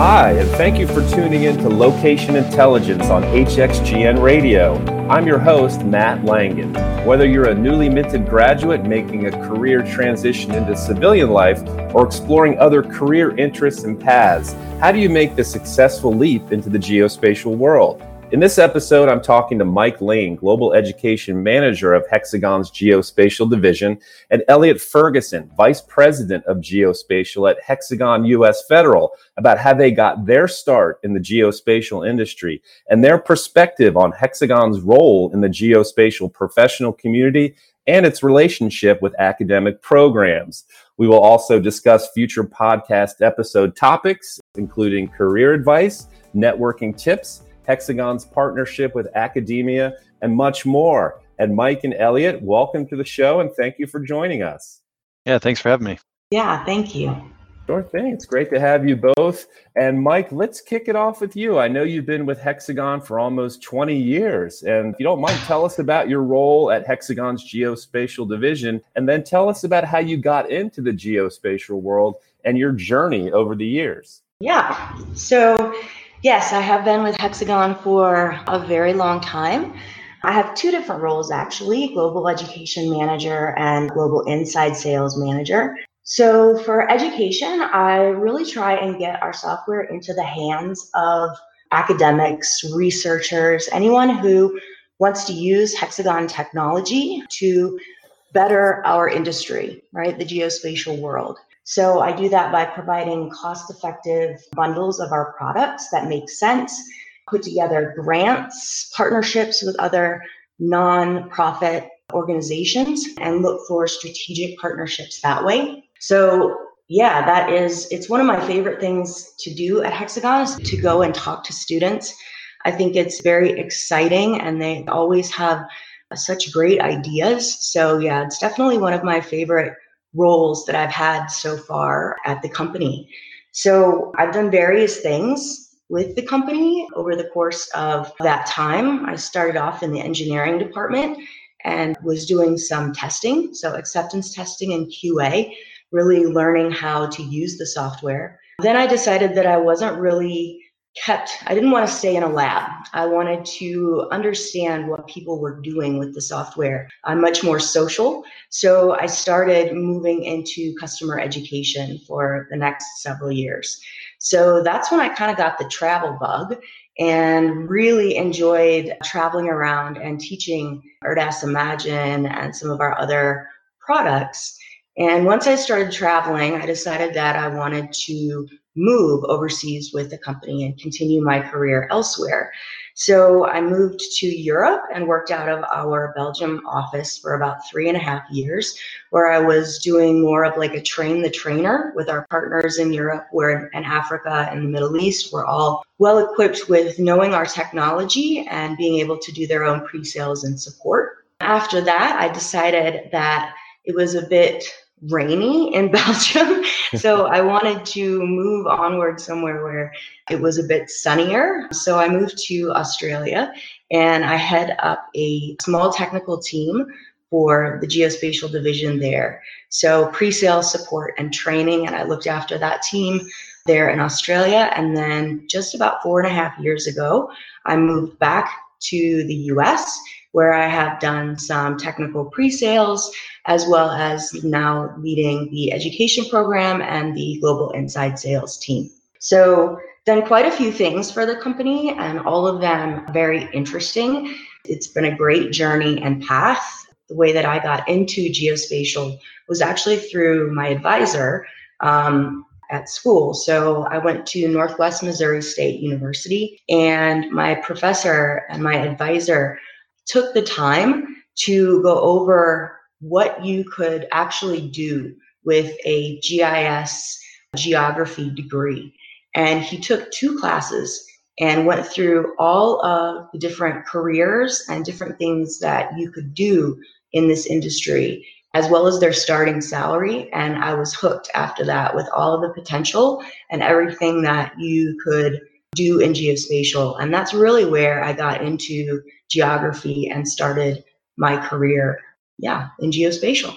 Hi, and thank you for tuning in to Location Intelligence on HXGN Radio. I'm your host, Matt Langen. Whether you're a newly minted graduate making a career transition into civilian life or exploring other career interests and paths, how do you make the successful leap into the geospatial world? In this episode, I'm talking to Mike Lane, Global Education Manager of Hexagon's Geospatial Division, and Elliot Ferguson, Vice President of Geospatial at Hexagon US Federal, about how they got their start in the geospatial industry and their perspective on Hexagon's role in the geospatial professional community and its relationship with academic programs. We will also discuss future podcast episode topics, including career advice, networking tips, Hexagon's partnership with academia, and much more. And Mike and Elliot, welcome to the show and thank you for joining us. Yeah, thanks for having me. Yeah, thank you. Sure thing. It's great to have you both. And Mike, let's kick it off with you. I know you've been with Hexagon for almost 20 years. And if you don't mind, tell us about your role at Hexagon's geospatial division, and then tell us about how you got into the geospatial world and your journey over the years. Yeah. So Yes, I have been with Hexagon for a very long time. I have two different roles actually global education manager and global inside sales manager. So, for education, I really try and get our software into the hands of academics, researchers, anyone who wants to use Hexagon technology to better our industry, right? The geospatial world. So I do that by providing cost effective bundles of our products that make sense, put together grants, partnerships with other non-profit organizations, and look for strategic partnerships that way. So yeah, that is, it's one of my favorite things to do at Hexagon is to go and talk to students. I think it's very exciting and they always have such great ideas. So yeah, it's definitely one of my favorite roles that I've had so far at the company. So I've done various things with the company over the course of that time. I started off in the engineering department and was doing some testing, so acceptance testing and QA, really learning how to use the software. Then I decided that I wasn't really kept i didn't want to stay in a lab. I wanted to understand what people were doing with the software. I'm much more social so i started moving into customer education for the next several years. So that's when i kind of got the travel bug and really enjoyed traveling around and teaching Erdas Imagine and some of our other products. And once I started traveling, I decided that I wanted to move overseas with the company and continue my career elsewhere. So I moved to Europe and worked out of our Belgium office for about three and a half years, where I was doing more of like a train the trainer with our partners in Europe, where in Africa and the Middle East were all well equipped with knowing our technology and being able to do their own pre sales and support. After that, I decided that it was a bit rainy in Belgium. so I wanted to move onward somewhere where it was a bit sunnier. So I moved to Australia and I head up a small technical team for the geospatial division there. So pre sale support and training. And I looked after that team there in Australia. And then just about four and a half years ago, I moved back to the US where I have done some technical pre sales as well as now leading the education program and the global inside sales team. So, done quite a few things for the company, and all of them very interesting. It's been a great journey and path. The way that I got into geospatial was actually through my advisor um, at school. So I went to Northwest Missouri State University, and my professor and my advisor took the time to go over what you could actually do with a GIS geography degree. And he took two classes and went through all of the different careers and different things that you could do in this industry, as well as their starting salary. And I was hooked after that with all of the potential and everything that you could do in geospatial. And that's really where I got into geography and started my career yeah, in geospatial.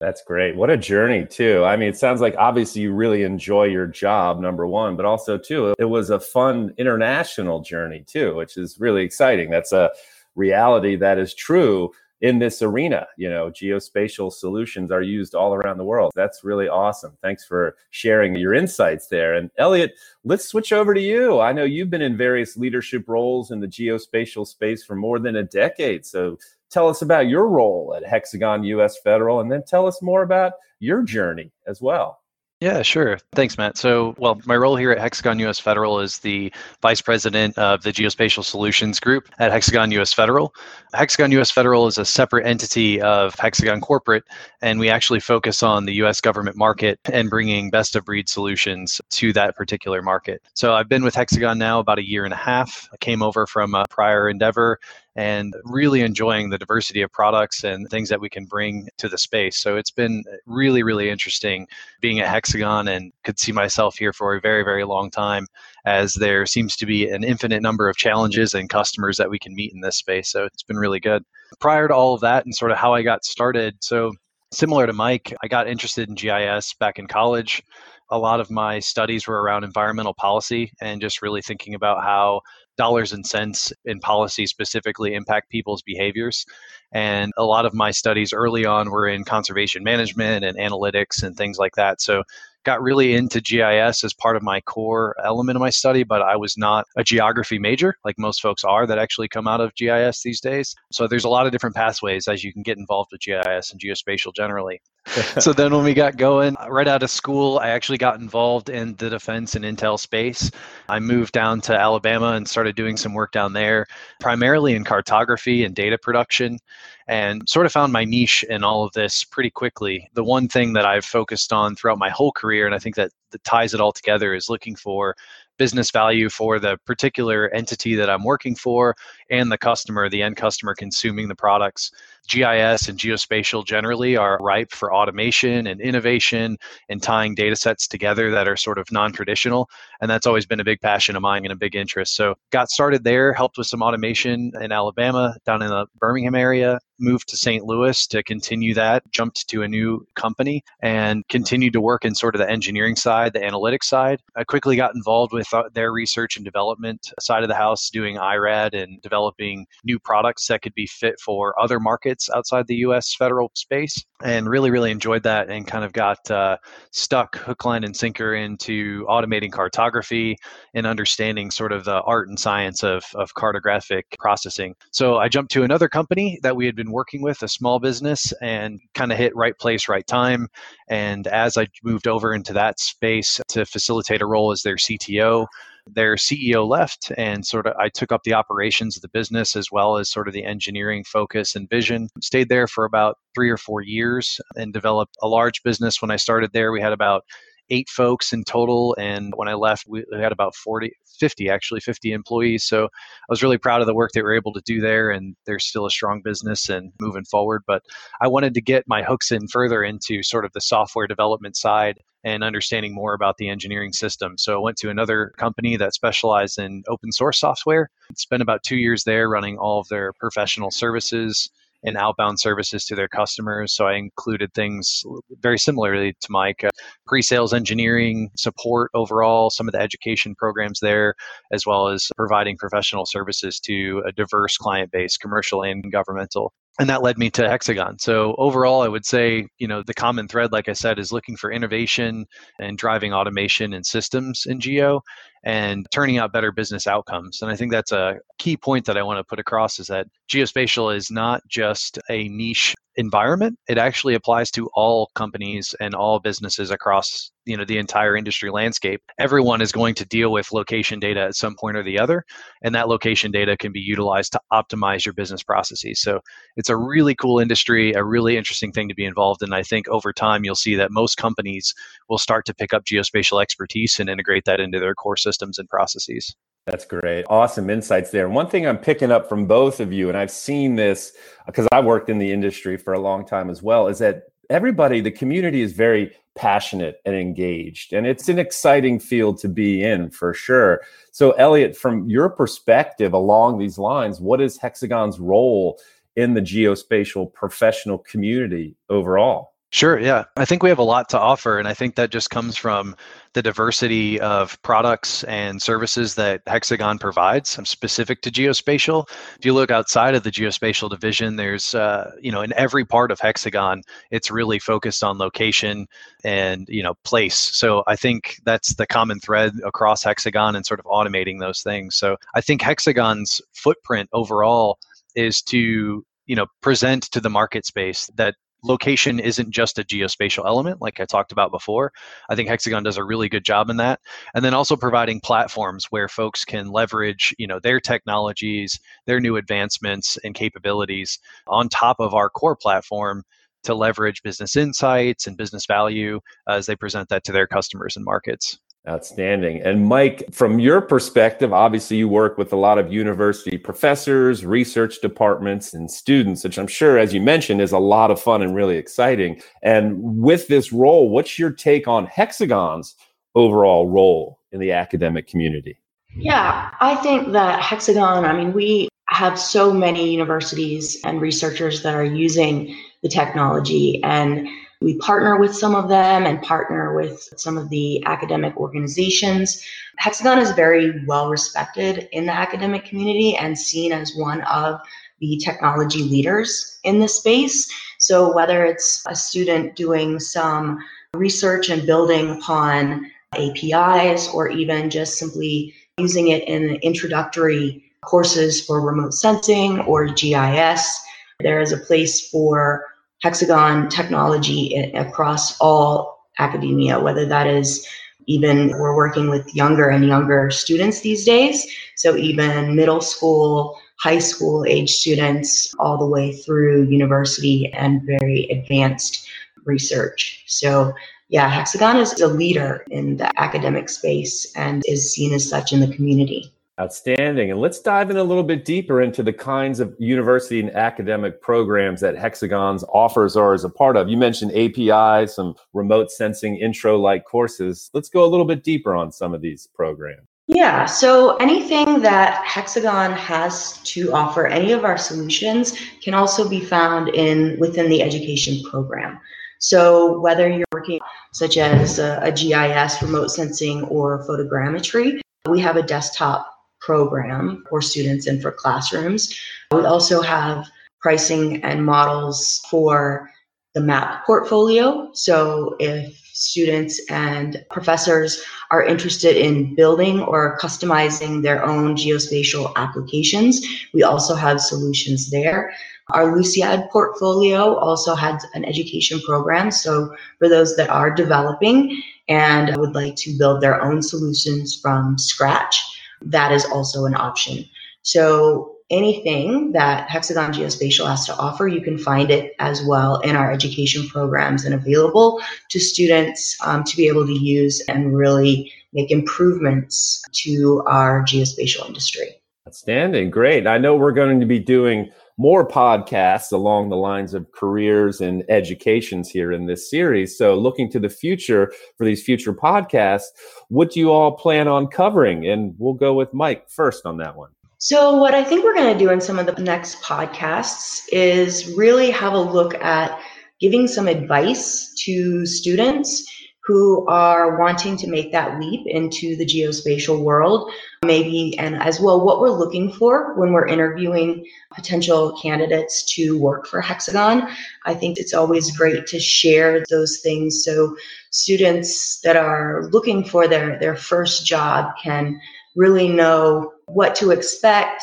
That's great. What a journey, too. I mean, it sounds like obviously you really enjoy your job, number one, but also, too, it was a fun international journey, too, which is really exciting. That's a reality that is true in this arena. You know, geospatial solutions are used all around the world. That's really awesome. Thanks for sharing your insights there. And Elliot, let's switch over to you. I know you've been in various leadership roles in the geospatial space for more than a decade. So tell us about your role at Hexagon US Federal and then tell us more about your journey as well. Yeah, sure. Thanks, Matt. So, well, my role here at Hexagon US Federal is the Vice President of the Geospatial Solutions Group at Hexagon US Federal. Hexagon US Federal is a separate entity of Hexagon Corporate, and we actually focus on the US government market and bringing best of breed solutions to that particular market. So, I've been with Hexagon now about a year and a half. I came over from a prior endeavor and really enjoying the diversity of products and things that we can bring to the space. So it's been really, really interesting being at Hexagon and could see myself here for a very, very long time as there seems to be an infinite number of challenges and customers that we can meet in this space. So it's been really good. Prior to all of that and sort of how I got started, so similar to Mike, I got interested in GIS back in college. A lot of my studies were around environmental policy and just really thinking about how dollars and cents in policy specifically impact people's behaviors. And a lot of my studies early on were in conservation management and analytics and things like that. So got really into GIS as part of my core element of my study, but I was not a geography major like most folks are that actually come out of GIS these days. So there's a lot of different pathways as you can get involved with GIS and geospatial generally. so then when we got going right out of school i actually got involved in the defense and intel space i moved down to alabama and started doing some work down there primarily in cartography and data production and sort of found my niche in all of this pretty quickly. The one thing that I've focused on throughout my whole career, and I think that, that ties it all together, is looking for business value for the particular entity that I'm working for and the customer, the end customer consuming the products. GIS and geospatial generally are ripe for automation and innovation and tying data sets together that are sort of non traditional. And that's always been a big passion of mine and a big interest. So, got started there, helped with some automation in Alabama, down in the Birmingham area, moved to St. Louis to continue that, jumped to a new company, and continued to work in sort of the engineering side, the analytics side. I quickly got involved with uh, their research and development side of the house, doing IRAD and developing new products that could be fit for other markets outside the US federal space. And really, really enjoyed that and kind of got uh, stuck hook, line, and sinker into automating cartography and understanding sort of the art and science of, of cartographic processing. So I jumped to another company that we had been working with, a small business, and kind of hit right place, right time. And as I moved over into that space to facilitate a role as their CTO, their CEO left, and sort of I took up the operations of the business as well as sort of the engineering focus and vision. Stayed there for about three or four years and developed a large business. When I started there, we had about eight folks in total. And when I left, we had about 40, 50, actually 50 employees. So I was really proud of the work they were able to do there. And they're still a strong business and moving forward. But I wanted to get my hooks in further into sort of the software development side and understanding more about the engineering system. So I went to another company that specialized in open source software. Spent about two years there running all of their professional services and outbound services to their customers. So I included things very similarly to Mike, uh, pre-sales engineering, support overall, some of the education programs there, as well as providing professional services to a diverse client base, commercial and governmental. And that led me to hexagon. So overall i would say you know the common thread like i said is looking for innovation and driving automation and systems in geo and turning out better business outcomes. And i think that's a key point that i want to put across is that geospatial is not just a niche environment. It actually applies to all companies and all businesses across you know the entire industry landscape. Everyone is going to deal with location data at some point or the other and that location data can be utilized to optimize your business processes. So it's a really cool industry a really interesting thing to be involved in. I think over time you'll see that most companies will start to pick up geospatial expertise and integrate that into their core systems and processes that's great. Awesome insights there. And one thing I'm picking up from both of you, and I've seen this uh, because I worked in the industry for a long time as well, is that everybody, the community is very passionate and engaged. And it's an exciting field to be in for sure. So, Elliot, from your perspective along these lines, what is Hexagon's role in the geospatial professional community overall? Sure. Yeah. I think we have a lot to offer. And I think that just comes from the diversity of products and services that Hexagon provides. I'm specific to geospatial. If you look outside of the geospatial division, there's, uh, you know, in every part of Hexagon, it's really focused on location and, you know, place. So I think that's the common thread across Hexagon and sort of automating those things. So I think Hexagon's footprint overall is to you know present to the market space that location isn't just a geospatial element like i talked about before. I think hexagon does a really good job in that. And then also providing platforms where folks can leverage you know their technologies their new advancements and capabilities on top of our core platform to leverage business insights and business value as they present that to their customers and markets Outstanding. And Mike, from your perspective, obviously you work with a lot of university professors, research departments, and students, which I'm sure, as you mentioned, is a lot of fun and really exciting. And with this role, what's your take on Hexagon's overall role in the academic community? Yeah, I think that Hexagon, I mean, we have so many universities and researchers that are using the technology and we partner with some of them and partner with some of the academic organizations. Hexagon is very well respected in the academic community and seen as one of the technology leaders in this space. So, whether it's a student doing some research and building upon APIs or even just simply using it in introductory courses for remote sensing or GIS, there is a place for hexagon technology across all academia, whether that is even we're working with younger and younger students these days. So even middle school, high school age students, all the way through university and very advanced research. So yeah, Hexagon is a leader in the academic space and is seen as such in the community. Outstanding. And let's dive in a little bit deeper into the kinds of university and academic programs that Hexagon's offers or is a part of. You mentioned API, some remote sensing intro like courses. Let's go a little bit deeper on some of these programs. Yeah, so anything that Hexagon has to offer, any of our solutions can also be found in within the education program. So whether you're working such as a, a GIS, remote sensing, or photogrammetry, we have a desktop program for students and for classrooms. We also have pricing and models for the map portfolio. So if students and professors are interested in building or customizing their own geospatial applications, we also have solutions there. Our Luciad portfolio also has an education program. So for those that are developing and would like to build their own solutions from scratch, that is also an option. So anything that Hexagon Geospatial has to offer, you can find it as well in our education programs and available to students um, to be able to use and really make improvements to our geospatial industry. Outstanding. Great. I know we're going to be doing more podcasts along the lines of careers and educations here in this series. So, looking to the future for these future podcasts, what do you all plan on covering? And we'll go with Mike first on that one. So, what I think we're going to do in some of the next podcasts is really have a look at giving some advice to students who are wanting to make that leap into the geospatial world, maybe, and as well what we're looking for when we're interviewing potential candidates to work for Hexagon. I think it's always great to share those things so students that are looking for their, their first job can really know what to expect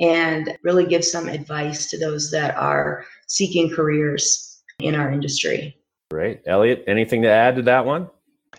and really give some advice to those that are seeking careers in our industry. Great. Elliot, anything to add to that one?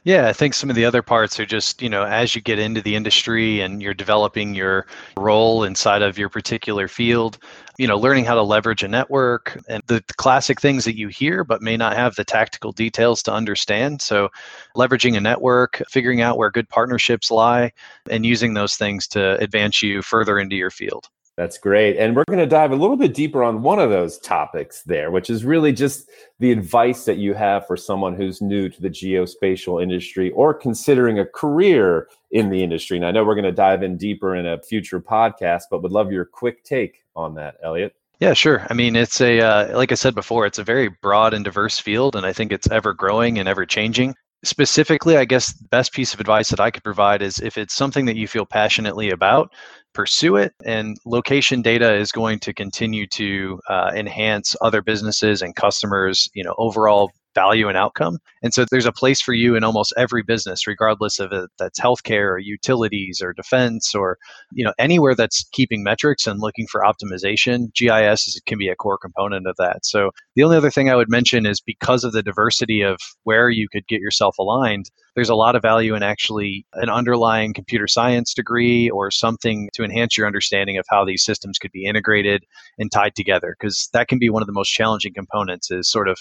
Yeah, I think some of the other parts are just, you know, as you get into the industry and you're developing your role inside of your particular field, you know, learning how to leverage a network and the classic things that you hear but may not have the tactical details to understand. So, leveraging a network, figuring out where good partnerships lie, and using those things to advance you further into your field. That's great. And we're going to dive a little bit deeper on one of those topics there, which is really just the advice that you have for someone who's new to the geospatial industry or considering a career in the industry. And I know we're going to dive in deeper in a future podcast, but would love your quick take on that, Elliot. Yeah, sure. I mean, it's a uh, like I said before, it's a very broad and diverse field, and I think it's ever growing and ever changing. Specifically, I guess the best piece of advice that I could provide is if it's something that you feel passionately about, pursue it. And location data is going to continue to uh, enhance other businesses and customers, you know, overall value and outcome. And so there's a place for you in almost every business, regardless of it that's healthcare or utilities or defense or you know anywhere that's keeping metrics and looking for optimization. GIS is, can be a core component of that. So the only other thing I would mention is because of the diversity of where you could get yourself aligned, there's a lot of value in actually an underlying computer science degree or something to enhance your understanding of how these systems could be integrated and tied together because that can be one of the most challenging components is sort of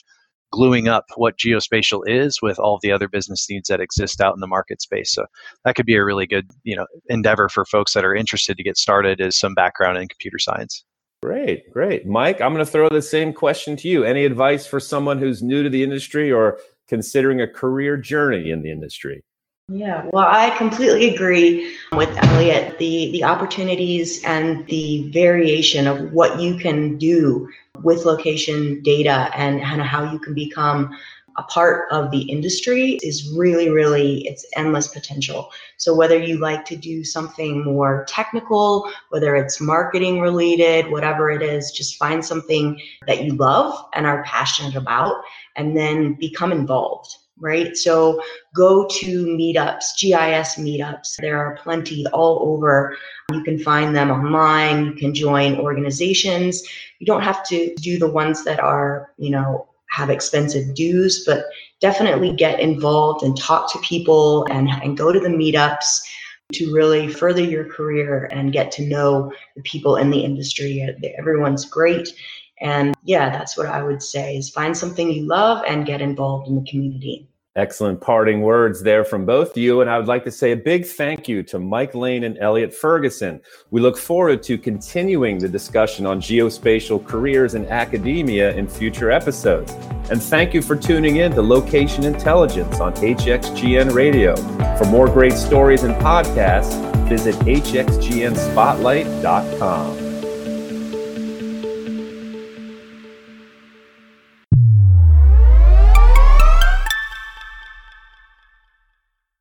gluing up what geospatial is with all the other business needs that exist out in the market space. So that could be a really good, you know, endeavor for folks that are interested to get started is some background in computer science. Great, great. Mike, I'm going to throw the same question to you. Any advice for someone who's new to the industry or considering a career journey in the industry? Yeah, well, I completely agree with Elliot. The the opportunities and the variation of what you can do with location data and, and how you can become a part of the industry is really, really, it's endless potential. So, whether you like to do something more technical, whether it's marketing related, whatever it is, just find something that you love and are passionate about, and then become involved right? So go to meetups, GIS meetups. There are plenty all over. You can find them online. You can join organizations. You don't have to do the ones that are, you know, have expensive dues, but definitely get involved and talk to people and, and go to the meetups to really further your career and get to know the people in the industry. Everyone's great. And yeah, that's what I would say is find something you love and get involved in the community. Excellent parting words there from both you. And I would like to say a big thank you to Mike Lane and Elliot Ferguson. We look forward to continuing the discussion on geospatial careers in academia in future episodes. And thank you for tuning in to Location Intelligence on HXGN Radio. For more great stories and podcasts, visit hxgnspotlight.com.